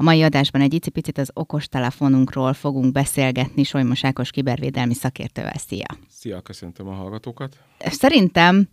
A mai adásban egy icipicit az okostelefonunkról fogunk beszélgetni Solymos Ákos kibervédelmi szakértővel. Szia! Szia, köszöntöm a hallgatókat! Szerintem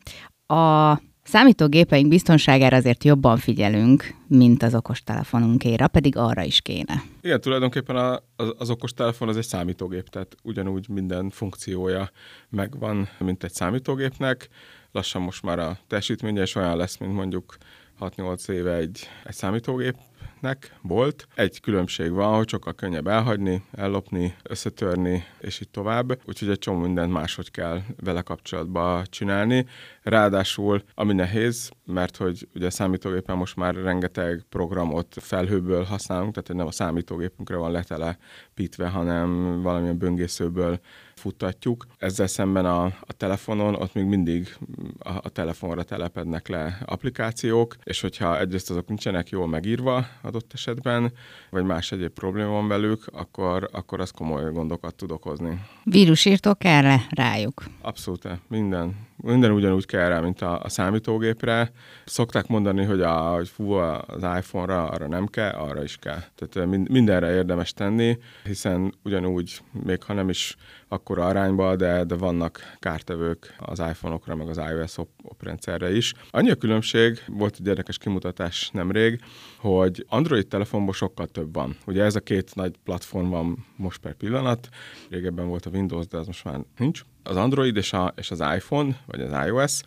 a számítógépeink biztonságára azért jobban figyelünk, mint az okostelefonunkéra, pedig arra is kéne. Igen, tulajdonképpen a, az, az okostelefon az egy számítógép, tehát ugyanúgy minden funkciója megvan, mint egy számítógépnek. Lassan most már a teljesítménye is olyan lesz, mint mondjuk 6-8 éve egy, egy számítógép, nek volt. Egy különbség van, hogy sokkal könnyebb elhagyni, ellopni, összetörni, és így tovább. Úgyhogy egy csomó mindent máshogy kell vele kapcsolatba csinálni. Ráadásul, ami nehéz, mert hogy ugye a számítógépen most már rengeteg programot felhőből használunk, tehát nem a számítógépünkre van letelepítve, hanem valamilyen böngészőből futtatjuk. Ezzel szemben a, a telefonon ott még mindig a, a telefonra telepednek le applikációk, és hogyha egyrészt azok nincsenek jól megírva adott esetben, vagy más egyéb probléma van velük, akkor, akkor az komoly gondokat tud okozni. Vírusírtó kell -e rájuk? Abszolút, minden. Minden ugyanúgy rá, mint a, a számítógépre. Szokták mondani, hogy, a, hogy fú, az iPhone-ra arra nem kell, arra is kell. Tehát mindenre érdemes tenni, hiszen ugyanúgy, még ha nem is akkora arányban, de, de vannak kártevők az iPhone-okra, meg az iOS op- oprendszerre is. Annyi a különbség, volt egy érdekes kimutatás nemrég, hogy Android telefonban sokkal több van. Ugye ez a két nagy platform van most per pillanat, régebben volt a Windows, de az most már nincs az Android és, a, és az iPhone, vagy az iOS,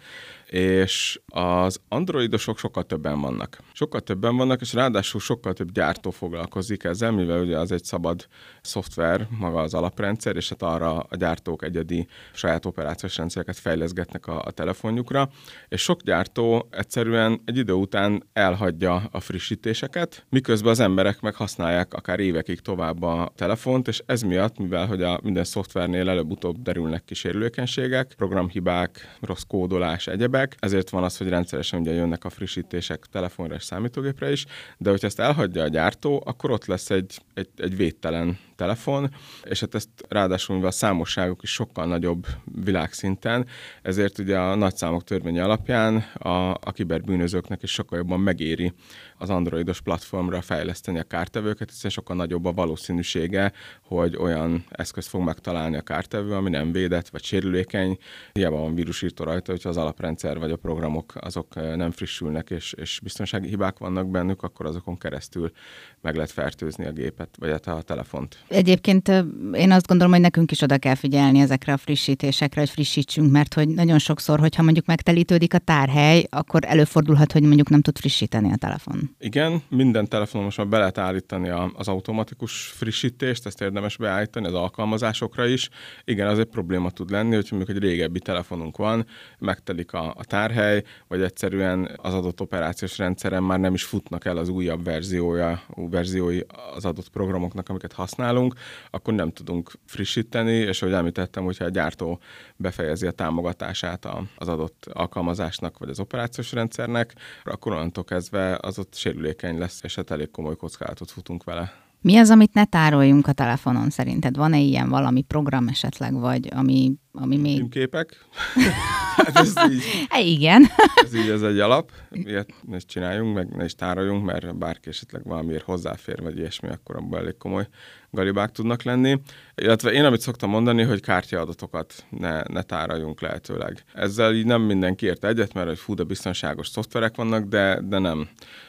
és az androidosok sokkal többen vannak. Sokkal többen vannak, és ráadásul sokkal több gyártó foglalkozik ezzel, mivel ugye az egy szabad szoftver, maga az alaprendszer, és hát arra a gyártók egyedi saját operációs rendszereket fejleszgetnek a, a telefonjukra, és sok gyártó egyszerűen egy idő után elhagyja a frissítéseket, miközben az emberek meg használják akár évekig tovább a telefont, és ez miatt, mivel hogy a minden szoftvernél előbb-utóbb derülnek ki programhibák, rossz kódolás, egyebek, egyebek, ezért van az, hogy rendszeresen ugye jönnek a frissítések telefonra és számítógépre is, de hogyha ezt elhagyja a gyártó, akkor ott lesz egy, egy, egy védtelen telefon, és hát ezt ráadásul mivel a számosságok is sokkal nagyobb világszinten, ezért ugye a nagyszámok törvénye alapján a, a kiberbűnözőknek is sokkal jobban megéri az androidos platformra fejleszteni a kártevőket, hiszen sokkal nagyobb a valószínűsége, hogy olyan eszköz fog megtalálni a kártevő, ami nem védett vagy sérülékeny. Hiába van vírusírtó rajta, hogyha az alaprendszer vagy a programok azok nem frissülnek, és, és biztonsági hibák vannak bennük, akkor azokon keresztül meg lehet fertőzni a gépet, vagy hát a telefont. Egyébként én azt gondolom, hogy nekünk is oda kell figyelni ezekre a frissítésekre, hogy frissítsünk, mert hogy nagyon sokszor, hogyha mondjuk megtelítődik a tárhely, akkor előfordulhat, hogy mondjuk nem tud frissíteni a telefon. Igen, minden telefonon most már be lehet állítani az automatikus frissítést, ezt érdemes beállítani az alkalmazásokra is. Igen, az egy probléma tud lenni, hogy mondjuk egy régebbi telefonunk van, megtelik a, a tárhely, vagy egyszerűen az adott operációs rendszeren már nem is futnak el az újabb verziója, verziói az adott programoknak, amiket használunk, akkor nem tudunk frissíteni, és ahogy említettem, hogyha a gyártó befejezi a támogatását az adott alkalmazásnak, vagy az operációs rendszernek, akkor onnantól kezdve az ott sérülékeny lesz, és hát elég komoly kockázatot futunk vele. Mi az, amit ne tároljunk a telefonon szerinted? Van-e ilyen valami program esetleg, vagy ami, ami még... Képek? hát ez így, hát igen. ez így ez egy alap, ilyet ne is csináljunk, meg ne is tároljunk, mert bárki esetleg valamiért hozzáfér, vagy ilyesmi, akkor abban elég komoly galibák tudnak lenni. Illetve én amit szoktam mondani, hogy kártyaadatokat ne, ne táraljunk lehetőleg. Ezzel így nem mindenki ért egyet, mert hogy fú, de biztonságos szoftverek vannak, de, de nem.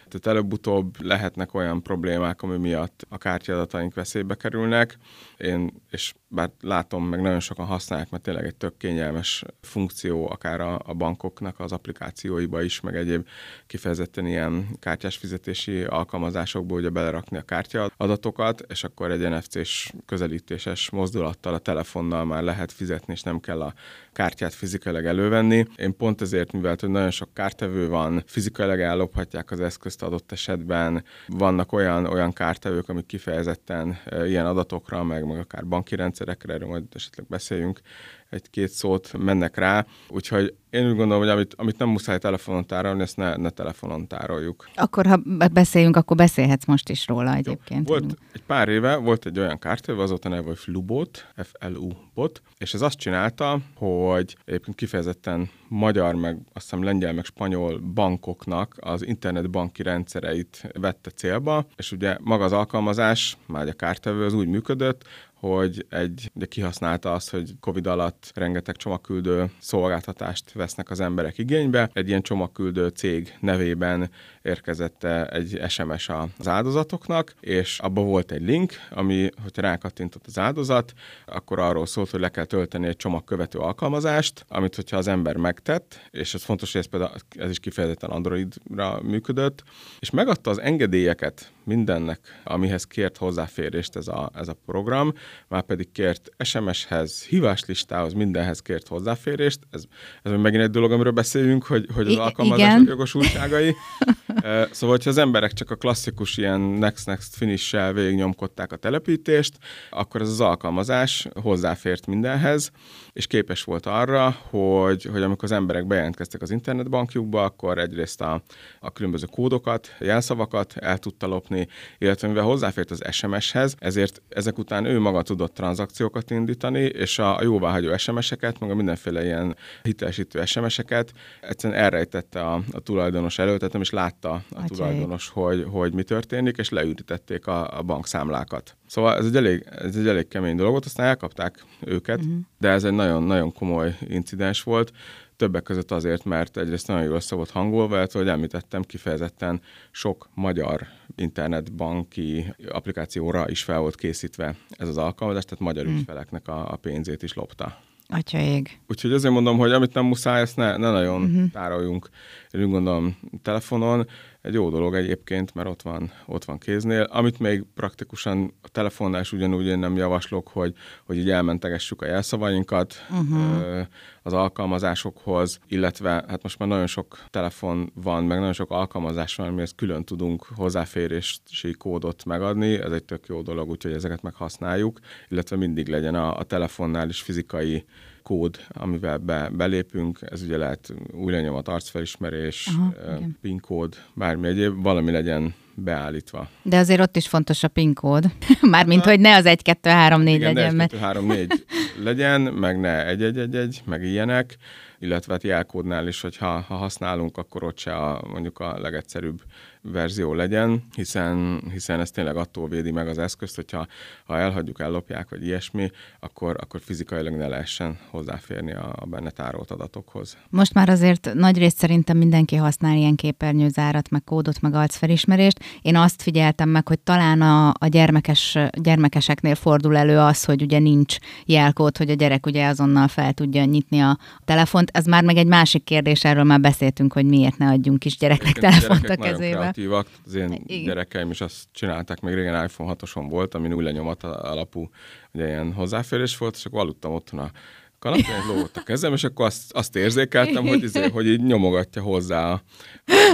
Tehát előbb-utóbb lehetnek olyan problémák, ami miatt a kártyadataink veszélybe kerülnek. Én, és bár látom, meg nagyon sokan használják, mert tényleg egy tök kényelmes funkció, akár a, a bankoknak az applikációiba is, meg egyéb kifejezetten ilyen kártyás fizetési alkalmazásokból ugye belerakni a kártya adatokat, és akkor egy NFC-s közelítéses mozdulattal a telefonnal már lehet fizetni, és nem kell a kártyát fizikailag elővenni. Én pont ezért, mivel hogy nagyon sok kártevő van, fizikailag ellophatják az eszközt adott esetben, vannak olyan, olyan kártevők, amik kifejezetten ilyen adatokra, meg, meg akár banki rendszerekre, erről majd esetleg beszéljünk, egy-két szót mennek rá, úgyhogy Én úgy gondolom, hogy amit, amit nem muszáj telefonon tárolni, ezt ne, ne telefonon tároljuk. Akkor, ha beszéljünk, akkor beszélhetsz most is róla egyébként. Jó. Volt egy pár éve, volt egy olyan kártya, azóta neve, hogy Flubot, F-L-U bot, és ez azt csinálta, hogy egyébként kifejezetten magyar, meg azt hiszem lengyel, meg spanyol bankoknak az internetbanki rendszereit vette célba, és ugye maga az alkalmazás, már a kártevő az úgy működött, hogy egy, ugye kihasználta azt, hogy Covid alatt rengeteg csomagküldő szolgáltatást vesznek az emberek igénybe. Egy ilyen csomagküldő cég nevében érkezett egy SMS az áldozatoknak, és abban volt egy link, ami, hogyha rákattintott az áldozat, akkor arról szólt, hogy le kell tölteni egy csomagkövető alkalmazást, amit hogyha az ember megtett, és ez fontos, hogy ez, például, ez is kifejezetten Androidra működött, és megadta az engedélyeket mindennek, amihez kért hozzáférést ez a, ez a program, már pedig kért SMS-hez, híváslistához, mindenhez kért hozzáférést. Ez, ez megint egy dolog, amiről beszéljünk, hogy, hogy az I- alkalmazások jogosultságai. szóval, hogyha az emberek csak a klasszikus ilyen next-next finish-sel végignyomkodták a telepítést, akkor ez az alkalmazás hozzáfért mindenhez, és képes volt arra, hogy, hogy amikor az emberek bejelentkeztek az internetbankjukba, akkor egyrészt a, a különböző kódokat, jelszavakat el tudta lopni, illetve mivel hozzáfért az SMS-hez, ezért ezek után ő maga tudott tranzakciókat indítani, és a, jóváhagyó SMS-eket, meg a mindenféle ilyen hitelesítő SMS-eket egyszerűen elrejtette a, a tulajdonos előtt, tehát nem is látta a Atyai. tulajdonos, hogy, hogy mi történik, és leürítették a, a bankszámlákat. Szóval ez egy elég, ez egy elég kemény dolog aztán elkapták őket, uh-huh. de ez egy nagyon-nagyon komoly incidens volt. Többek között azért, mert egyrészt nagyon jól össze volt hangolva, illetve, hogy említettem, kifejezetten sok magyar internetbanki applikációra is fel volt készítve ez az alkalmazás, tehát magyar hmm. ügyfeleknek a, a pénzét is lopta. Atya ég. Úgyhogy azért mondom, hogy amit nem muszáj, ezt ne, ne nagyon uh-huh. tároljunk. Én úgy gondolom telefonon. Egy jó dolog egyébként, mert ott van, ott van kéznél. Amit még praktikusan a telefonnál is ugyanúgy én nem javaslok, hogy, hogy így elmentegessük a jelszavainkat uh-huh. az alkalmazásokhoz, illetve hát most már nagyon sok telefon van, meg nagyon sok alkalmazás van, amihez külön tudunk hozzáférési kódot megadni. Ez egy tök jó dolog, úgyhogy ezeket meghasználjuk, illetve mindig legyen a, a telefonnál is fizikai kód, amivel be, belépünk, ez ugye lehet új lenyomat, arcfelismerés, Aha, PIN kód, bármi egyéb, valami legyen beállítva. De azért ott is fontos a PIN kód. Mármint, hogy ne az 1, 2, 3, 4 Igen, legyen. 1, 2, 3, 4 legyen, meg ne 1, 1, 1, 1, meg ilyenek illetve hát jelkódnál is, hogy ha, ha használunk, akkor ott se a, mondjuk a legegyszerűbb verzió legyen, hiszen, hiszen ez tényleg attól védi meg az eszközt, hogyha ha elhagyjuk, ellopják, vagy ilyesmi, akkor, akkor fizikailag ne lehessen hozzáférni a, a benne tárolt adatokhoz. Most már azért nagy részt szerintem mindenki használ ilyen képernyőzárat, meg kódot, meg arcfelismerést. Én azt figyeltem meg, hogy talán a, a gyermekes, gyermekeseknél fordul elő az, hogy ugye nincs jelkód, hogy a gyerek ugye azonnal fel tudja nyitni a telefont. Ez már meg egy másik kérdés, erről már beszéltünk, hogy miért ne adjunk kis gyereknek telefont a kezébe kreatívak. Az én Igen. gyerekeim is azt csinálták, még régen iPhone 6-oson volt, ami új lenyomat alapú ugye ilyen hozzáférés volt, és akkor aludtam otthon a kanapén, lógott a kezem, és akkor azt, azt érzékeltem, hogy, izé, hogy így nyomogatja hozzá a,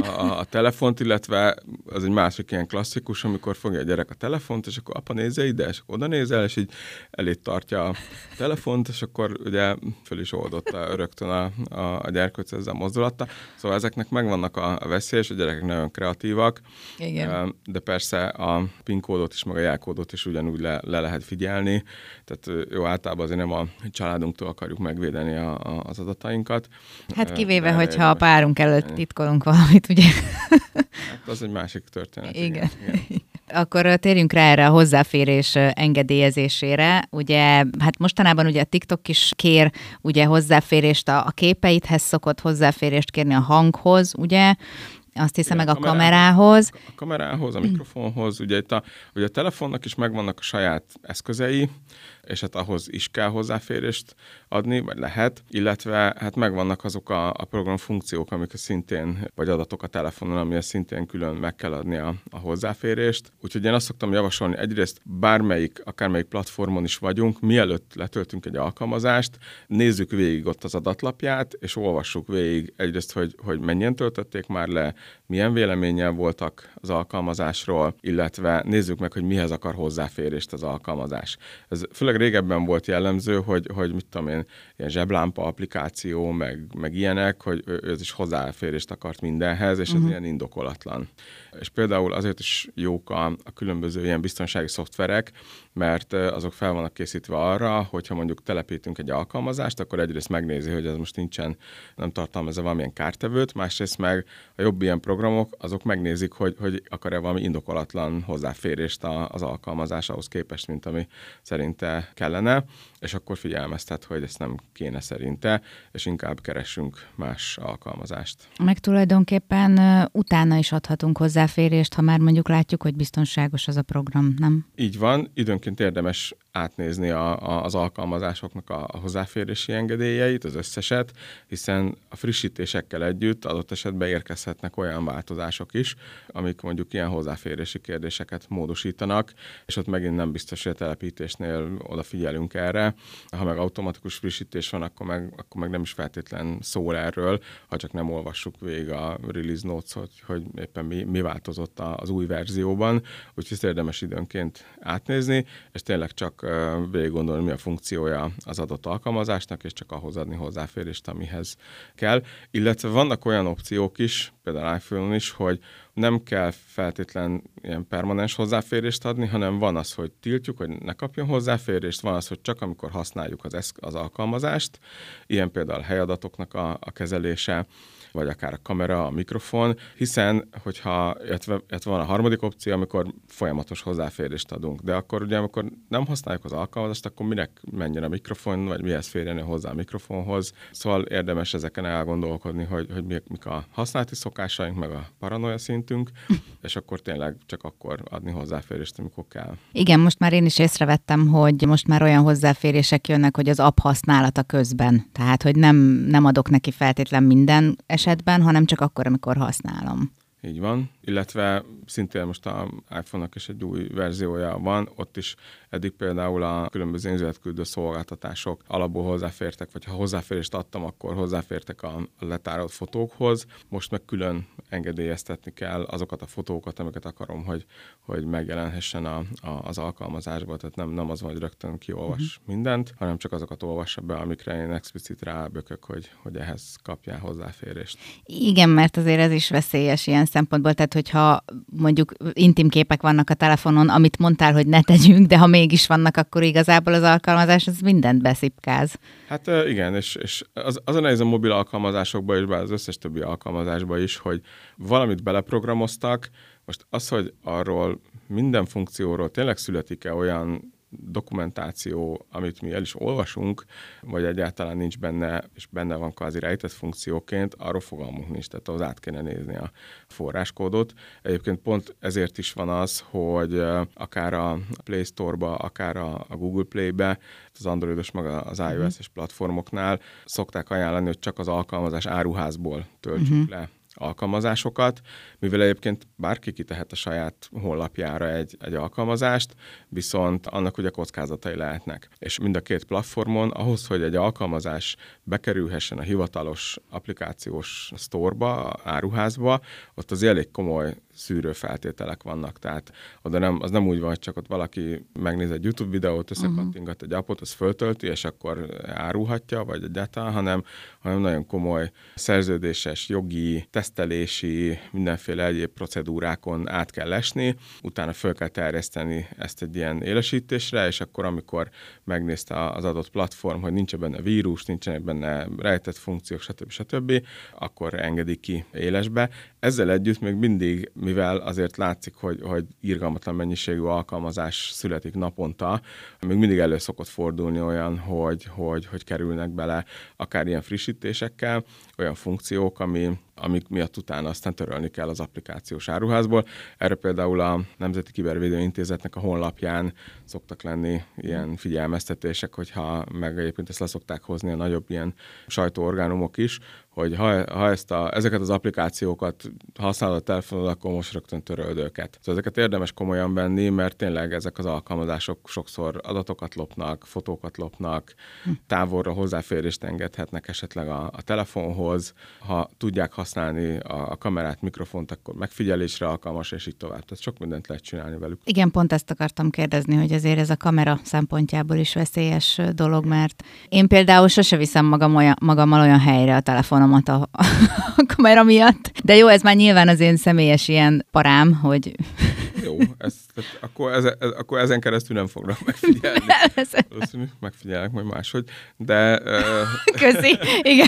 a, a telefont, illetve az egy másik ilyen klasszikus, amikor fogja a gyerek a telefont, és akkor apa nézze ide, és akkor oda nézel, és így elé tartja a telefont, és akkor ugye föl is oldotta rögtön a, a, a gyerkőc ezzel a mozdulatta. Szóval ezeknek megvannak a, a veszély, és a gyerekek nagyon kreatívak. Igen. De persze a PIN kódot is, meg a jelkódot is ugyanúgy le, le lehet figyelni. Tehát jó, általában azért nem a családunktól akarjuk megvédeni a, a, az adatainkat. Hát kivéve, de, hogyha a párunk előtt titkolunk valamit, ugye? Hát az egy másik történet. Igen. igen. igen. Akkor térjünk rá erre a hozzáférés engedélyezésére. Ugye, hát mostanában ugye a TikTok is kér ugye hozzáférést a, a képeidhez szokott hozzáférést kérni a hanghoz, ugye? Azt hiszem, meg a kamerához. A kamerához, a mikrofonhoz. Ugye itt a, ugye a telefonnak is megvannak a saját eszközei, és hát ahhoz is kell hozzáférést adni, vagy lehet, illetve hát megvannak azok a, a program funkciók, amik szintén, vagy adatok a telefonon, amihez szintén külön meg kell adni a, a hozzáférést. Úgyhogy én azt szoktam javasolni, egyrészt bármelyik, akármelyik platformon is vagyunk, mielőtt letöltünk egy alkalmazást, nézzük végig ott az adatlapját, és olvassuk végig egyrészt, hogy, hogy mennyien töltötték már le, milyen véleménnyel voltak az alkalmazásról, illetve nézzük meg, hogy mihez akar hozzáférést az alkalmazás. Ez főleg régebben volt jellemző, hogy, hogy mit tudom én, ilyen zseblámpa applikáció, meg, meg ilyenek, hogy ő is hozzáférést akart mindenhez, és ez uh-huh. ilyen indokolatlan. És például azért is jók a, a különböző ilyen biztonsági szoftverek, mert azok fel vannak készítve arra, hogyha mondjuk telepítünk egy alkalmazást, akkor egyrészt megnézi, hogy ez most nincsen, nem tartalmazza valamilyen kártevőt, másrészt meg a jobb ilyen programok, azok megnézik, hogy, hogy akar-e valami indokolatlan hozzáférést az alkalmazás ahhoz képest, mint ami szerinte kellene, és akkor figyelmeztet, hogy ezt nem kéne szerinte, és inkább keresünk más alkalmazást. Meg tulajdonképpen utána is adhatunk hozzáférést, ha már mondjuk látjuk, hogy biztonságos az a program, nem? Így van, időnként érdemes átnézni a, a, az alkalmazásoknak a, a hozzáférési engedélyeit, az összeset, hiszen a frissítésekkel együtt adott esetben érkezhetnek olyan változások is, amik mondjuk ilyen hozzáférési kérdéseket módosítanak, és ott megint nem biztos, hogy a telepítésnél odafigyelünk erre. Ha meg automatikus frissítés van, akkor meg, akkor meg nem is feltétlen szól erről, ha csak nem olvassuk végig a release notes hogy, hogy éppen mi, mi változott az új verzióban, úgyhogy érdemes időnként átnézni, és tényleg csak végig gondolni, mi a funkciója az adott alkalmazásnak, és csak ahhoz adni hozzáférést, amihez kell. Illetve vannak olyan opciók is, például iPhone-on is, hogy nem kell feltétlen ilyen permanens hozzáférést adni, hanem van az, hogy tiltjuk, hogy ne kapjon hozzáférést, van az, hogy csak amikor használjuk az, eszk- az alkalmazást, ilyen például helyadatoknak a, a kezelése, vagy akár a kamera, a mikrofon, hiszen, hogyha, illetve, illetve van a harmadik opció, amikor folyamatos hozzáférést adunk, de akkor ugye, amikor nem használjuk az alkalmazást, akkor minek menjen a mikrofon, vagy mihez férjen hozzá a mikrofonhoz. Szóval érdemes ezeken elgondolkodni, hogy, hogy mik, a használati szokásaink, meg a paranoia szintünk, és akkor tényleg csak akkor adni hozzáférést, amikor kell. Igen, most már én is észrevettem, hogy most már olyan hozzáférések jönnek, hogy az app használata közben. Tehát, hogy nem, nem adok neki feltétlen minden esetben, hanem csak akkor, amikor használom. Így van, illetve szintén most a iPhone-nak is egy új verziója van, ott is eddig például a különböző üzenetküldő szolgáltatások alapból hozzáfértek, vagy ha hozzáférést adtam, akkor hozzáfértek a letárolt fotókhoz, most meg külön engedélyeztetni kell azokat a fotókat, amiket akarom, hogy, hogy megjelenhessen a, a, az alkalmazásba, tehát nem, nem az van, hogy rögtön kiolvas uh-huh. mindent, hanem csak azokat olvassa be, amikre én explicit rábökök, hogy, hogy ehhez kapjál hozzáférést. Igen, mert azért ez is veszélyes ilyen szempontból, tehát hogyha mondjuk intim képek vannak a telefonon, amit mondtál, hogy ne tegyünk, de ha mégis vannak, akkor igazából az alkalmazás az mindent beszipkáz. Hát igen, és, és az, az a nehéz a mobil alkalmazásokban és bár az összes többi alkalmazásban is, hogy valamit beleprogramoztak, most az, hogy arról minden funkcióról tényleg születik-e olyan dokumentáció, amit mi el is olvasunk, vagy egyáltalán nincs benne, és benne van kvázi rejtett funkcióként, arról fogalmunk nincs, tehát az át kéne nézni a forráskódot. Egyébként pont ezért is van az, hogy akár a Play Store-ba, akár a Google Play-be, az Androidos, meg az iOS-es platformoknál szokták ajánlani, hogy csak az alkalmazás áruházból töltsük uh-huh. le alkalmazásokat, mivel egyébként bárki kitehet a saját honlapjára egy, egy alkalmazást, viszont annak ugye kockázatai lehetnek. És mind a két platformon ahhoz, hogy egy alkalmazás bekerülhessen a hivatalos applikációs sztorba, áruházba, ott az elég komoly szűrőfeltételek vannak, tehát oda nem, az nem úgy van, hogy csak ott valaki megnéz egy YouTube videót, összekattingat egy appot, az föltölti, és akkor árulhatja, vagy egyáltalán, hanem, hanem nagyon komoly szerződéses, jogi, tesztelési, mindenféle egyéb procedúrákon át kell esni, utána föl kell terjeszteni ezt egy ilyen élesítésre, és akkor, amikor megnézte az adott platform, hogy nincs benne vírus, nincsenek benne rejtett funkciók, stb. stb., akkor engedik ki élesbe. Ezzel együtt még mindig mivel azért látszik, hogy, hogy irgalmatlan mennyiségű alkalmazás születik naponta, még mindig elő szokott fordulni olyan, hogy, hogy, hogy kerülnek bele akár ilyen frissítésekkel, olyan funkciók, ami, amik miatt utána aztán törölni kell az applikációs áruházból. Erre például a Nemzeti Kibervédő Intézetnek a honlapján szoktak lenni ilyen figyelmeztetések, hogyha meg egyébként ezt leszokták hozni a nagyobb ilyen sajtóorgánumok is, hogy ha, ha ezt a, ezeket az applikációkat használod a telefonod, akkor most rögtön töröld őket. Szóval ezeket érdemes komolyan venni, mert tényleg ezek az alkalmazások sokszor adatokat lopnak, fotókat lopnak, hm. távolra hozzáférést engedhetnek esetleg a, a telefonhoz. Ha tudják használni, használni a, a kamerát, mikrofont, akkor megfigyelésre alkalmas, és így tovább. Tehát sok mindent lehet csinálni velük. Igen, pont ezt akartam kérdezni, hogy azért ez a kamera szempontjából is veszélyes dolog, mert én például sose viszem magam olyan, magammal olyan helyre a telefonomat a, a kamera miatt. De jó, ez már nyilván az én személyes ilyen parám, hogy jó, ez, tehát akkor, ez, ez, akkor ezen keresztül nem fognak megfigyelni. Valószínű, megfigyelnek majd máshogy, de... Köszi, igen.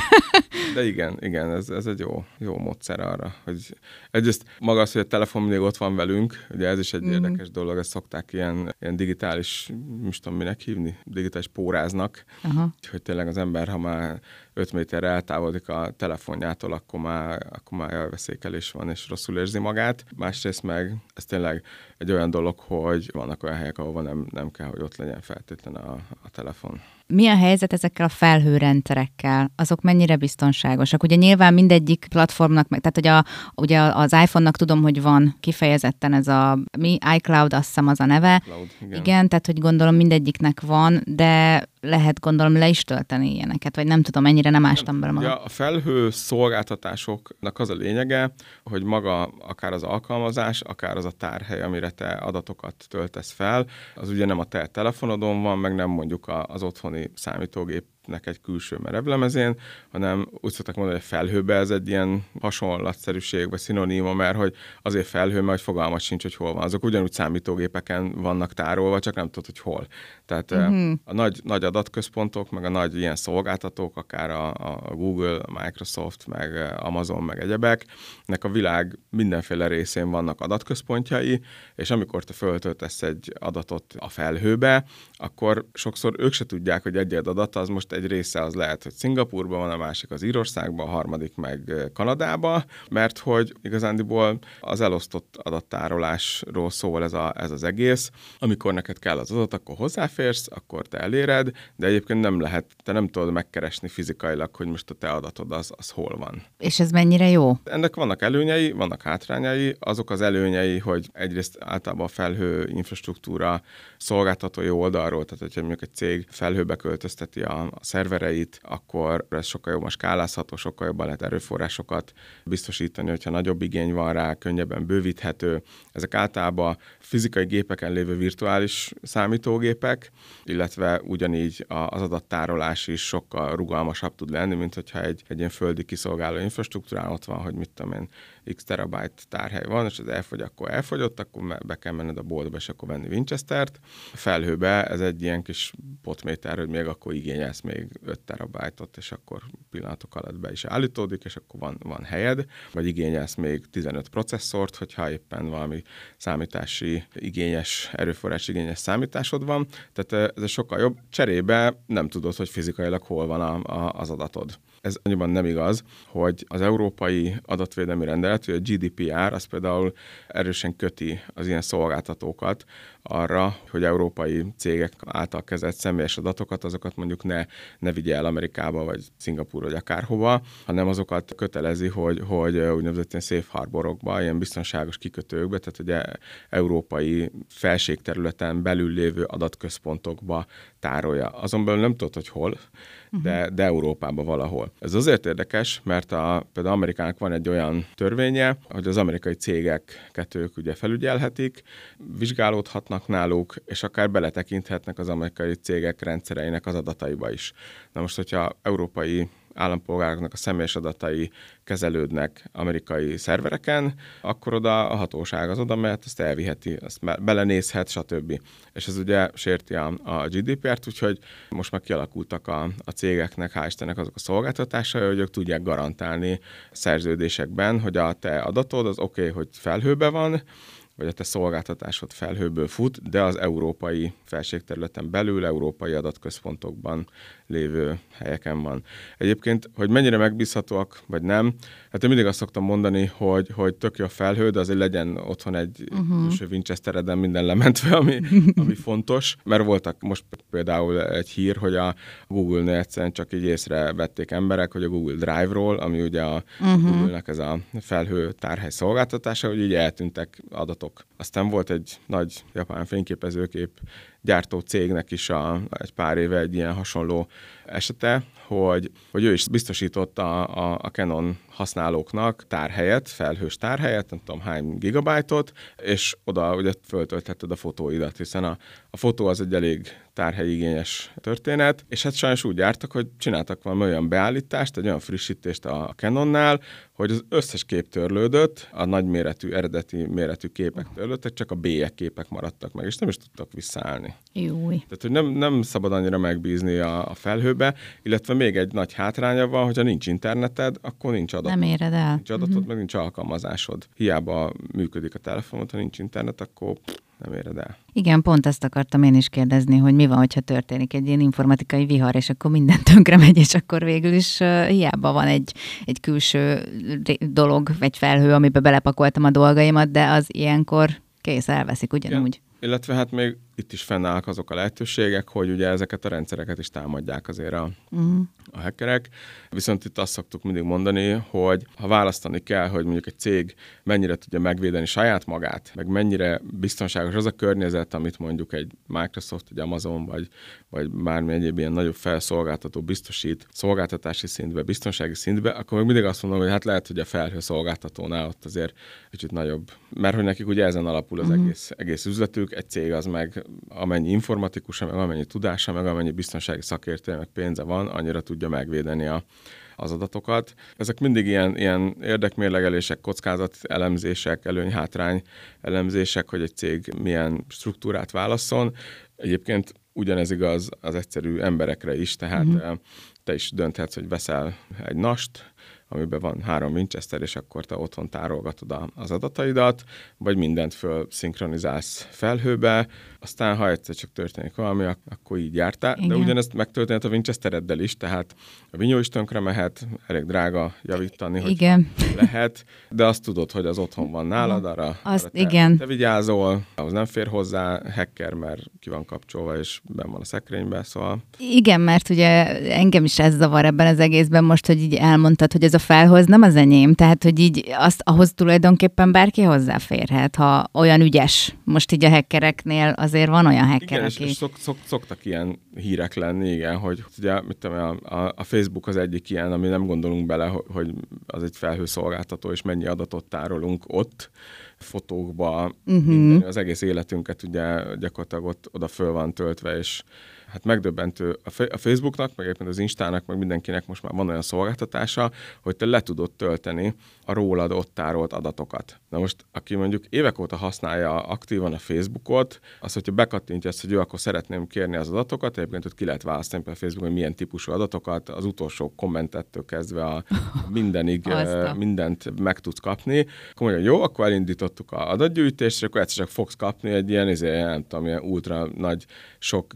De igen, igen, ez, ez egy jó, jó módszer arra, hogy egyrészt maga az, hogy a telefon mindig ott van velünk, ugye ez is egy mm. érdekes dolog, ezt szokták ilyen, ilyen digitális, nem tudom minek hívni, digitális póráznak, Aha. hogy tényleg az ember, ha már 5 méterre eltávolodik a telefonjától, akkor már, akkor már elveszékelés van, és rosszul érzi magát. Másrészt meg ez tényleg egy olyan dolog, hogy vannak olyan helyek, ahol nem, nem kell, hogy ott legyen feltétlenül a, a telefon. Mi a helyzet ezekkel a felhőrendszerekkel? Azok mennyire biztonságosak? Ugye nyilván mindegyik platformnak, tehát hogy a, ugye az iPhone-nak tudom, hogy van kifejezetten ez a mi iCloud, azt hiszem az a neve. iCloud, igen. igen, tehát hogy gondolom mindegyiknek van, de lehet gondolom le is tölteni ilyeneket, vagy nem tudom, ennyire nem ástam bele magam. Ja, a felhő szolgáltatásoknak az a lényege, hogy maga akár az alkalmazás, akár az a tárhely, amire te adatokat töltesz fel, az ugye nem a te telefonodon van, meg nem mondjuk az otthoni számítógép nek egy külső merevlemezén, hanem úgy szoktak mondani, hogy felhőbe ez egy ilyen hasonlatszerűség, vagy szinoníma, mert hogy azért felhő, mert fogalmat sincs, hogy hol van. Azok ugyanúgy számítógépeken vannak tárolva, csak nem tudod, hogy hol. Tehát uh-huh. a nagy, nagy adatközpontok, meg a nagy ilyen szolgáltatók, akár a, a Google, a Microsoft, meg Amazon, meg egyebek, nek a világ mindenféle részén vannak adatközpontjai, és amikor te föltöltesz egy adatot a felhőbe, akkor sokszor ők se tudják, hogy egy adat az most egy része az lehet, hogy Szingapurban van, a másik az Írországban, a harmadik meg Kanadába, mert hogy igazándiból az elosztott adattárolásról szól ez, a, ez az egész. Amikor neked kell az adat, akkor hozzáférsz, akkor te eléred, de egyébként nem lehet, te nem tudod megkeresni fizikailag, hogy most a te adatod az, az hol van. És ez mennyire jó? Ennek vannak előnyei, vannak hátrányai. Azok az előnyei, hogy egyrészt általában a felhő infrastruktúra szolgáltatói oldalról, tehát hogyha mondjuk egy cég felhőbe költözteti a, a szervereit, akkor ez sokkal jobban skálázható, sokkal jobban lehet erőforrásokat biztosítani, hogyha nagyobb igény van rá, könnyebben bővíthető. Ezek általában fizikai gépeken lévő virtuális számítógépek, illetve ugyanígy az adattárolás is sokkal rugalmasabb tud lenni, mint hogyha egy, egy ilyen földi kiszolgáló infrastruktúrán ott van, hogy mit tudom én, x terabyte tárhely van, és az elfogy, akkor elfogyott, akkor be kell menned a boltba, és akkor venni Winchester-t. Felhőbe ez egy ilyen kis potméter, hogy még akkor igényelsz még 5 terabájtot, és akkor pillanatok alatt be is állítódik, és akkor van, van helyed, vagy igényelsz még 15 processzort, hogyha éppen valami számítási igényes, erőforrás igényes számításod van. Tehát ez sokkal jobb. Cserébe nem tudod, hogy fizikailag hol van a, a, az adatod ez annyiban nem igaz, hogy az európai adatvédelmi rendelet, vagy a GDPR, az például erősen köti az ilyen szolgáltatókat arra, hogy európai cégek által kezelt személyes adatokat, azokat mondjuk ne, ne vigye el Amerikába, vagy Szingapúr, vagy akárhova, hanem azokat kötelezi, hogy, hogy úgynevezett ilyen safe harborokba, ilyen biztonságos kikötőkbe, tehát ugye európai felségterületen belül lévő adatközpontokba tárolja. Azon belül nem tudod, hogy hol, de, de Európában valahol. Ez azért érdekes, mert a, például Amerikának van egy olyan törvénye, hogy az amerikai cégeket ők ugye felügyelhetik, vizsgálódhatnak náluk, és akár beletekinthetnek az amerikai cégek rendszereinek az adataiba is. Na most, hogyha európai állampolgároknak a személyes adatai kezelődnek amerikai szervereken, akkor oda a hatóság az oda mehet, azt elviheti, azt belenézhet, stb. És ez ugye sérti a, a GDPR-t, úgyhogy most már kialakultak a, a cégeknek, hál' Istennek azok a szolgáltatásai, hogy ők tudják garantálni szerződésekben, hogy a te adatod az oké, okay, hogy felhőbe van, vagy a te szolgáltatásod felhőből fut, de az európai felségterületen belül, európai adatközpontokban lévő helyeken van. Egyébként, hogy mennyire megbízhatóak, vagy nem, hát én mindig azt szoktam mondani, hogy, hogy tök jó a felhő, de azért legyen otthon egy uh-huh. Winchestereden minden lementve, ami, ami fontos, mert voltak most például egy hír, hogy a Google-nél egyszerűen csak így észrevették emberek, hogy a Google Drive-ról, ami ugye a uh-huh. Google-nek ez a felhő tárhely szolgáltatása, hogy így eltűntek adatok. Aztán volt egy nagy japán fényképezőkép gyártó cégnek is a, egy pár éve egy ilyen hasonló esete, hogy, hogy ő is biztosította a, a Canon használóknak tárhelyet, felhős tárhelyet, nem tudom hány gigabájtot, és oda ugye föltöltheted a fotóidat, hiszen a, a fotó az egy elég tárhelyigényes történet, és hát sajnos úgy jártak, hogy csináltak valami olyan beállítást, egy olyan frissítést a Canonnál, hogy az összes kép törlődött, a nagyméretű, eredeti méretű képek törlődtek, csak a bélyek képek maradtak meg, és nem is tudtak visszaállni. Júj. Tehát, hogy nem, nem szabad annyira megbízni a, a felhőbe, illetve még egy nagy hátránya van, hogyha nincs interneted, akkor nincs adat. Nem éred el. Nincs adatod, uh-huh. meg nincs alkalmazásod. Hiába működik a telefonod, ha nincs internet, akkor nem éred el. Igen, pont ezt akartam én is kérdezni, hogy mi van, hogyha történik egy ilyen informatikai vihar, és akkor minden tönkre megy, és akkor végül is uh, hiába van egy, egy külső dolog, vagy felhő, amiben belepakoltam a dolgaimat, de az ilyenkor kész, elveszik ugyanúgy. Igen. Illetve hát még itt is fennállnak azok a lehetőségek, hogy ugye ezeket a rendszereket is támadják azért a, uh-huh. a hackerek. Viszont itt azt szoktuk mindig mondani, hogy ha választani kell, hogy mondjuk egy cég mennyire tudja megvédeni saját magát, meg mennyire biztonságos az a környezet, amit mondjuk egy Microsoft, egy Amazon, vagy, vagy bármi egyéb ilyen nagyobb felszolgáltató biztosít szolgáltatási szintbe, biztonsági szintbe, akkor még mindig azt mondom, hogy hát lehet, hogy a felhő szolgáltatónál ott azért kicsit nagyobb. Mert hogy nekik ugye ezen alapul az uh-huh. egész, egész üzletük, egy cég az meg amennyi informatikusa, meg amennyi tudása, meg amennyi biztonsági szakértője, meg pénze van, annyira tudja megvédeni a, az adatokat. Ezek mindig ilyen, ilyen érdekmérlegelések, kockázat elemzések, előny-hátrány elemzések, hogy egy cég milyen struktúrát válasszon. Egyébként ugyanez igaz az egyszerű emberekre is, tehát uh-huh. te is dönthetsz, hogy veszel egy nast, amiben van három Winchester, és akkor te otthon tárolgatod az adataidat, vagy mindent föl szinkronizálsz felhőbe, aztán ha egyszer csak történik valami, akkor így jártál. Igen. De ugyanezt megtörténhet a Winchestereddel is, tehát a vinyó is tönkre mehet, elég drága javítani, hogy igen. lehet, de azt tudod, hogy az otthon van nálad, arra, azt, arra te, igen. te vigyázol, ahhoz nem fér hozzá hacker, mert ki van kapcsolva, és ben van a szekrényben, szóval... Igen, mert ugye engem is ez zavar ebben az egészben most, hogy így elmondtad, hogy ez a felhoz nem az enyém, tehát hogy így azt ahhoz tulajdonképpen bárki hozzáférhet, ha olyan ügyes. Most így a hackereknél azért van olyan hacker, igen, aki... és, szok, szok, szoktak ilyen hírek lenni, igen, hogy ugye mit tudom, a, a, a Facebook az egyik ilyen, ami nem gondolunk bele, hogy az egy felhőszolgáltató, és mennyi adatot tárolunk ott, fotókba, uh-huh. minden, az egész életünket ugye gyakorlatilag ott oda föl van töltve, és hát megdöbbentő a, Facebooknak, meg éppen az Instának, meg mindenkinek most már van olyan szolgáltatása, hogy te le tudod tölteni a rólad ott tárolt adatokat. Na most, aki mondjuk évek óta használja aktívan a Facebookot, az, hogyha bekattintja ezt, hogy ő akkor szeretném kérni az adatokat, egyébként ott ki lehet választani a Facebookon, hogy milyen típusú adatokat, az utolsó kommentettől kezdve a mindenig mindent meg tudsz kapni. Akkor mondja, jó, akkor elindítottuk a adatgyűjtést, és akkor egyszer csak fogsz kapni egy ilyen, izé, nem tudom, ilyen ultra nagy, sok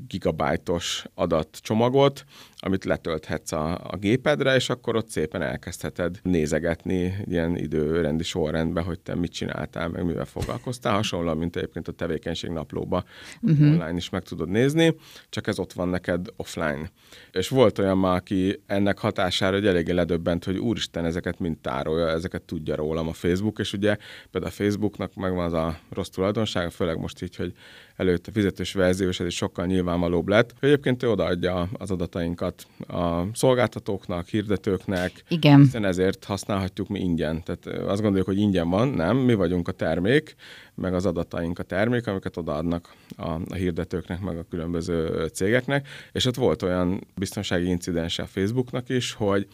gigabájtos adatcsomagot, amit letölthetsz a, a gépedre, és akkor ott szépen elkezdheted nézegetni ilyen időrendi sorrendben, hogy te mit csináltál, meg mivel foglalkoztál. Hasonlóan, mint egyébként a tevékenység naplóba uh-huh. online is meg tudod nézni, csak ez ott van neked offline. És volt olyan már, aki ennek hatására hogy eléggé ledöbbent, hogy úristen, ezeket mind tárolja, ezeket tudja rólam a Facebook, és ugye például a Facebooknak megvan az a rossz tulajdonsága, főleg most így, hogy előtt a fizetős verzió, és ez is sokkal nyilvánvalóbb lett, hogy egyébként ő odaadja az adatainkat a szolgáltatóknak, hirdetőknek, Igen. hiszen ezért használhatjuk mi ingyen. Tehát azt gondoljuk, hogy ingyen van, nem, mi vagyunk a termék, meg az adataink a termék, amiket odaadnak a, a hirdetőknek, meg a különböző cégeknek, és ott volt olyan biztonsági incidens a Facebooknak is, hogy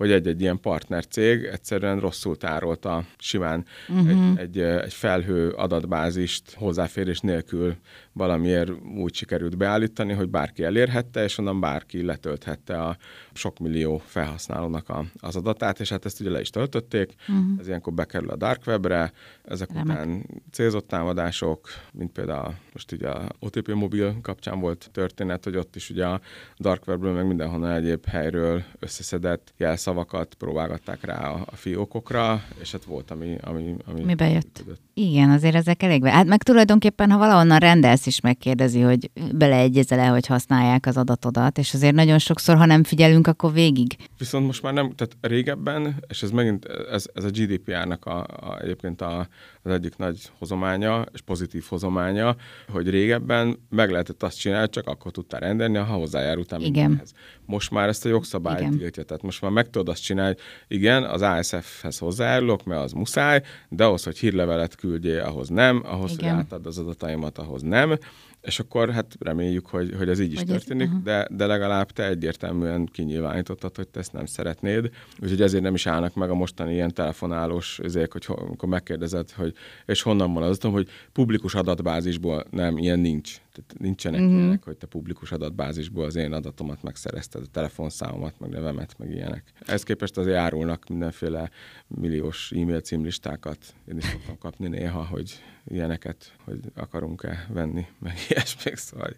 hogy egy-egy ilyen partnercég egyszerűen rosszul tárolta simán uh-huh. egy, egy, egy felhő adatbázist hozzáférés nélkül valamiért úgy sikerült beállítani, hogy bárki elérhette, és onnan bárki letölthette a sok millió felhasználónak a, az adatát, és hát ezt ugye le is töltötték, uh-huh. ez ilyenkor bekerül a dark webre, ezek Remek. után célzott támadások, mint például most ugye a OTP mobil kapcsán volt történet, hogy ott is ugye a dark webből, meg mindenhonnan egyéb helyről összeszedett jelszavakat próbálgatták rá a, a fiókokra, és hát volt, ami, ami, ami Mi bejött. Igen, azért ezek elég. Hát meg tulajdonképpen, ha valahonnan rendelsz is megkérdezi, hogy beleegyezel-e, hogy használják az adatodat, és azért nagyon sokszor, ha nem figyelünk, akkor végig. Viszont most már nem, tehát régebben, és ez megint, ez, ez a GDPR-nak a, a, egyébként a, az egyik nagy hozománya, és pozitív hozománya, hogy régebben meg lehetett azt csinálni, csak akkor tudtál rendelni, ha hozzájárultál Igen. mindenhez. Most már ezt a jogszabály Igen. tiltja, tehát most már meg tudod azt csinálni, igen, az ASF-hez hozzájárulok, mert az muszáj, de ahhoz, hogy hírlevelet küldjél, ahhoz nem, ahhoz, Igen. hogy átad az adataimat, ahhoz nem, és akkor hát reméljük, hogy, hogy ez így is Hogy ez- történik, aha. de, de legalább te egyértelműen kinyilvánítottad, hogy te ezt nem szeretnéd, úgyhogy ezért nem is állnak meg a mostani ilyen telefonálós üzék, hogy ho- amikor megkérdezed, hogy és honnan van az adatom, hogy publikus adatbázisból nem, ilyen nincs. Tehát nincsenek uh-huh. ilyenek, hogy te publikus adatbázisból az én adatomat megszerezted, a telefonszámomat, meg nevemet, meg ilyenek. Ehhez képest azért árulnak mindenféle milliós e-mail címlistákat. Én is szoktam kapni néha, hogy ilyeneket, hogy akarunk-e venni, meg ilyesmik, szóval.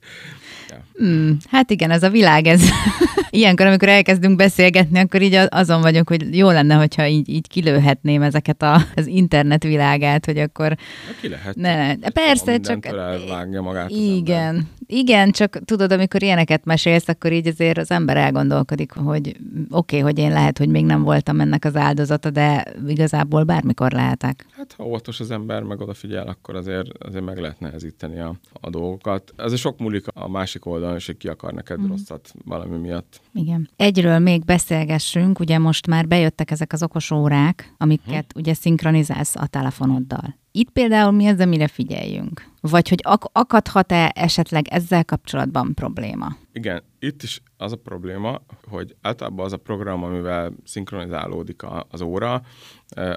Ja. Mm, hát igen, ez a világ, ez ilyenkor, amikor elkezdünk beszélgetni, akkor így azon vagyok, hogy jó lenne, hogyha így, így kilőhetném ezeket a, az internet világát, hogy akkor Na, ki lehet? ne, ne, persze, csak elvágja magát az ember. igen, igen, csak tudod, amikor ilyeneket mesélsz, akkor így azért az ember elgondolkodik, hogy oké, okay, hogy én lehet, hogy még nem voltam ennek az áldozata, de igazából bármikor lehetek. Hát ha óvatos az ember, meg odafigyel, akkor azért, azért meg lehet nehezíteni a, a dolgokat. Ez sok múlik a másik oldalon, és hogy ki akar neked mm. rosszat valami miatt. Igen. Egyről még beszélgessünk, ugye most már bejöttek ezek az okos órák, amiket Mhm. ugye szinkronizálsz a telefonoddal. Itt például mi az, amire figyeljünk? Vagy hogy ak- akadhat-e esetleg ezzel kapcsolatban probléma? Igen, itt is az a probléma, hogy általában az a program, amivel szinkronizálódik a, az óra,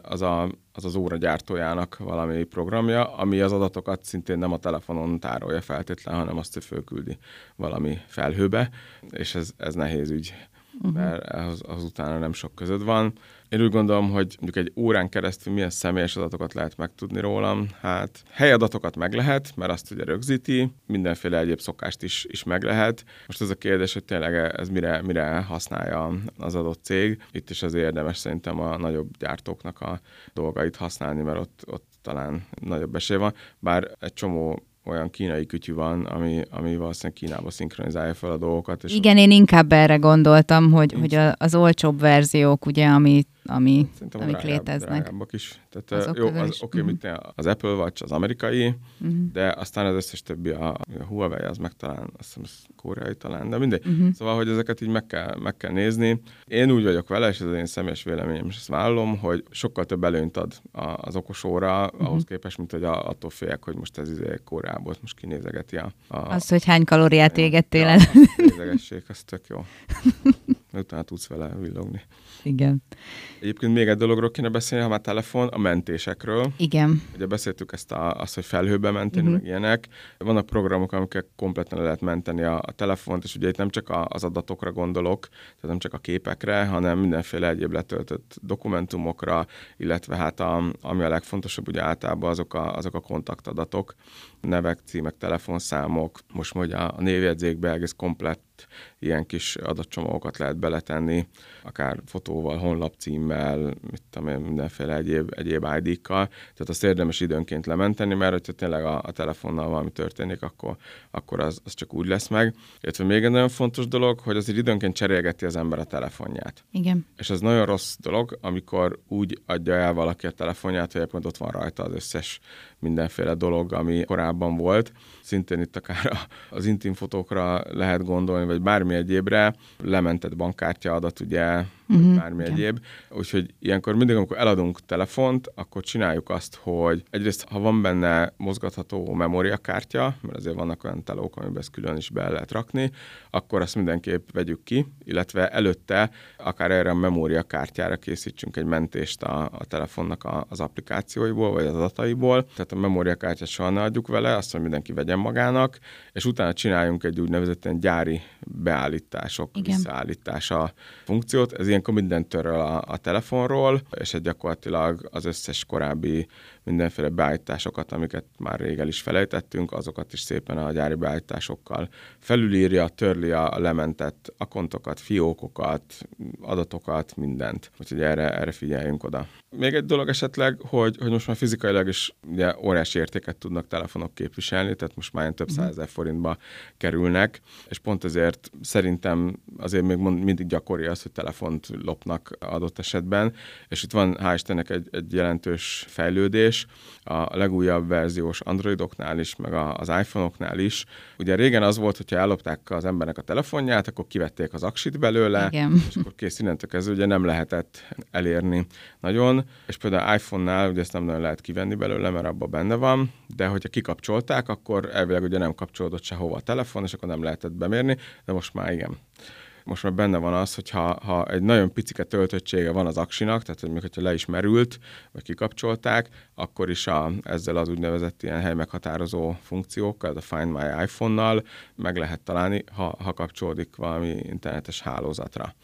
az, a, az az óra gyártójának valami programja, ami az adatokat szintén nem a telefonon tárolja feltétlen, hanem azt, hogy fölküldi valami felhőbe, és ez, ez nehéz ügy, uh-huh. mert az, az utána nem sok között van. Én úgy gondolom, hogy mondjuk egy órán keresztül milyen személyes adatokat lehet megtudni rólam. Hát helyadatokat meg lehet, mert azt ugye rögzíti, mindenféle egyéb szokást is, is meg lehet. Most ez a kérdés, hogy tényleg ez mire, mire használja az adott cég. Itt is azért érdemes szerintem a nagyobb gyártóknak a dolgait használni, mert ott, ott talán nagyobb esély van. Bár egy csomó olyan kínai kütyű van, ami, ami valószínűleg Kínába szinkronizálja fel a dolgokat. És Igen, én inkább erre gondoltam, hogy, hogy a- az olcsóbb verziók, ugye, ami, ami, Szerintem amik drágább, léteznek. drágábbak is. Tehát Azok jó, az, is. oké, Mhm. okay, mit az Apple Watch az amerikai, Mhm. de aztán az összes többi, a, a Huawei az meg talán, azt hiszem, az koreai talán, de mindegy. Mhm. Szóval, hogy ezeket így meg kell, meg kell nézni. Én úgy vagyok vele, és ez az én személyes véleményem, és ezt vállalom, hogy sokkal több előnyt ad az okos óra, Mhm. ahhoz képest, mint hogy a, attól félek, hogy most ez izé Koreából most kinézegeti a, a, Az, hogy hány kalóriát égettél ja, el. azt nézegessék, az tök jó. Utána tudsz vele villogni. Igen. Egyébként még egy dologról kéne beszélni, ha már telefon, a mentésekről. Igen. Ugye beszéltük ezt a, azt, hogy felhőbe menteni, uh-huh. meg ilyenek. Vannak programok, amikkel kompletten le lehet menteni a, a telefont, és ugye itt nem csak a, az adatokra gondolok, tehát nem csak a képekre, hanem mindenféle egyéb letöltött dokumentumokra, illetve hát a, ami a legfontosabb, ugye általában azok a, azok a kontaktadatok, nevek, címek, telefonszámok, most majd a, a névjegyzékbe egész komplett ilyen kis adatcsomagokat lehet beletenni, akár fotóval, honlapcímmel, mit tudom én, mindenféle egyéb, egyéb ID-kkal. Tehát azt érdemes időnként lementeni, mert hogyha tényleg a, a telefonnal valami történik, akkor, akkor az, az csak úgy lesz meg. Illetve még egy nagyon fontos dolog, hogy azért időnként cserélgeti az ember a telefonját. Igen. És ez nagyon rossz dolog, amikor úgy adja el valaki a telefonját, hogy egyébként ott van rajta az összes mindenféle dolog, ami korábban volt. Szintén itt akár az intim fotókra lehet gondolni, vagy bármi egyébre, lementett bankkártya adat, ugye, vagy Mhm, bármi igen. egyéb. Úgyhogy ilyenkor mindig, amikor eladunk telefont, akkor csináljuk azt, hogy egyrészt, ha van benne mozgatható memóriakártya, mert azért vannak olyan telók, amiben ezt külön is be lehet rakni, akkor azt mindenképp vegyük ki, illetve előtte akár erre a memóriakártyára készítsünk egy mentést a, a telefonnak a, az applikációiból, vagy az adataiból. Tehát a memóriakártyát soha ne adjuk vele, azt, hogy mindenki vegyen magának, és utána csináljunk egy úgynevezett ilyen gyári beállítások, Igen. visszaállítása funkciót. Ez ilyenkor mindent töröl a, a telefonról, és egy gyakorlatilag az összes korábbi mindenféle beállításokat, amiket már rég el is felejtettünk, azokat is szépen a gyári beállításokkal felülírja, törli a lementett akontokat, fiókokat, adatokat, mindent. Úgyhogy erre, erre figyeljünk oda. Még egy dolog esetleg, hogy, hogy most már fizikailag is ugye óriási értéket tudnak telefonok képviselni, tehát most már több mhm. százezer forintba kerülnek, és pont ezért szerintem azért még mindig gyakori az, hogy telefont lopnak adott esetben, és itt van hál' Istennek egy, egy jelentős fejlődés a legújabb verziós Androidoknál is, meg az iPhone-oknál is. Ugye régen az volt, hogyha ellopták az embernek a telefonját, akkor kivették az aksit belőle, Igen. és akkor kész innentől kezdve ugye nem lehetett elérni nagyon, és például iPhone-nál ugye ezt nem nagyon lehet kivenni belőle, mert abban benne van, de hogyha kikapcsolták, akkor elvileg ugye nem kapcsolódott sehova a telefon, és akkor nem lehetett bemérni, de most már igen most már benne van az, hogy ha, ha egy nagyon picike töltöttsége van az aksinak, tehát hogy még hogyha le is merült, vagy kikapcsolták, akkor is a, ezzel az úgynevezett ilyen helymeghatározó funkciókkal, a Find My iPhone-nal meg lehet találni, ha, ha kapcsolódik valami internetes hálózatra.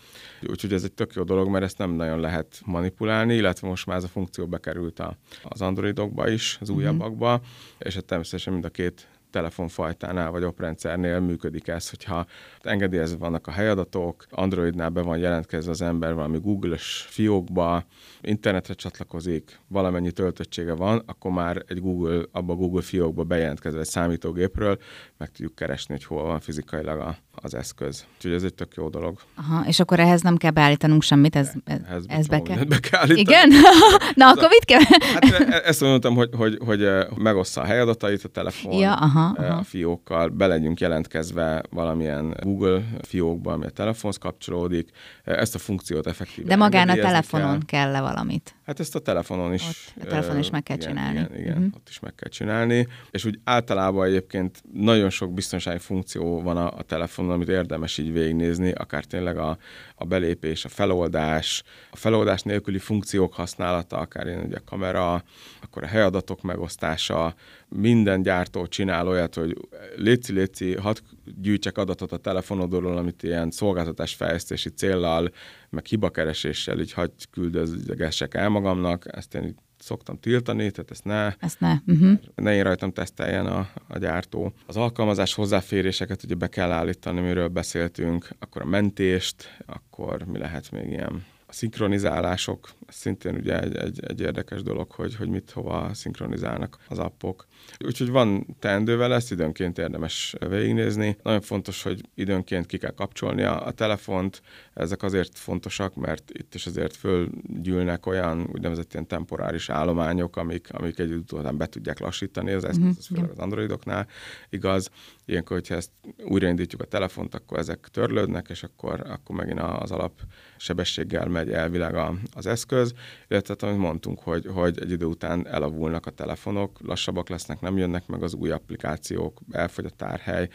Úgyhogy ez egy tök jó dolog, mert ezt nem nagyon lehet manipulálni, illetve most már ez a funkció bekerült a, az Androidokba is, az mhm. újabbakba, mm-hmm. és hát természetesen mind a két telefonfajtánál vagy oprendszernél működik ez, hogyha engedélyezve vannak a helyadatok, Androidnál be van jelentkezve az ember valami Google-ös fiókba, internetre csatlakozik, valamennyi töltöttsége van, akkor már egy Google, abba Google fiókba bejelentkezve egy számítógépről meg tudjuk keresni, hogy hol van fizikailag a, az eszköz. Úgyhogy ez egy tök jó dolog. Aha, és akkor ehhez nem kell beállítanunk semmit, ez, ez, ez be, kell. be kell állítani. Igen? Na, akkor mit kell? Hát e, e, ezt mondtam, hogy, hogy, hogy megossza a helyadatait a telefon ja, aha, aha. a fiókkal, be legyünk jelentkezve valamilyen Google fiókba, ami a telefonhoz kapcsolódik. Ezt a funkciót effektíven De magán a telefonon kell. kell-e valamit? Hát ezt a telefonon is. Ott, a telefonon is meg kell igen, csinálni. Igen, igen uh-huh. ott is meg kell csinálni. És úgy általában egyébként nagyon sok biztonsági funkció van a, a telefonon, amit érdemes így végignézni, akár tényleg a, a belépés, a feloldás, a feloldás nélküli funkciók használata, akár ilyen ugye a kamera, akkor a helyadatok megosztása, minden gyártó csinál olyat, hogy léci, léci, hadd gyűjtsek adatot a telefonodról, amit ilyen szolgáltatás fejlesztési céllal, meg hibakereséssel így hagy küldözgessek el magamnak, ezt én szoktam tiltani, tehát ezt ne, ezt ne. Uh-huh. ne én rajtam teszteljen a, a gyártó. Az alkalmazás hozzáféréseket ugye be kell állítani, miről beszéltünk, akkor a mentést, akkor mi lehet még ilyen a szinkronizálások, szintén ugye egy, egy, egy érdekes dolog, hogy, hogy mit hova szinkronizálnak az appok. Úgyhogy van teendő vele, ezt időnként érdemes végignézni. Nagyon fontos, hogy időnként ki kell kapcsolni a, a telefont. Ezek azért fontosak, mert itt is azért fölgyűlnek olyan úgynevezett ilyen temporáris állományok, amik, amik egy után be tudják lassítani az eszköz, ez főleg az androidoknál igaz. Ilyenkor, hogyha ezt újraindítjuk a telefont, akkor ezek törlődnek, és akkor, akkor megint az alap sebességgel megy elvileg a, az eszköz, illetve amit mondtunk, hogy, hogy egy idő után elavulnak a telefonok, lassabbak lesznek, nem jönnek meg az új applikációk, elfogy a tárhely,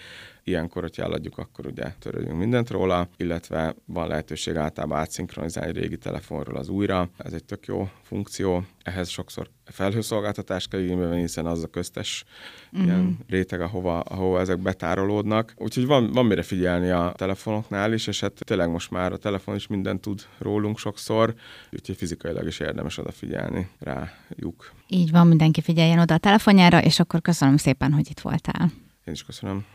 ilyenkor, hogyha eladjuk, akkor ugye törődjünk mindent róla, illetve van lehetőség általában átszinkronizálni régi telefonról az újra. Ez egy tök jó funkció. Ehhez sokszor felhőszolgáltatást kell igénybe hiszen az a köztes mm-hmm. ilyen réteg, ahova, ahova ezek betárolódnak. Úgyhogy van, van mire figyelni a telefonoknál is, és hát tényleg most már a telefon is mindent tud rólunk sokszor, úgyhogy fizikailag is érdemes odafigyelni rájuk. Így van, mindenki figyeljen oda a telefonjára, és akkor köszönöm szépen, hogy itt voltál. Én is köszönöm.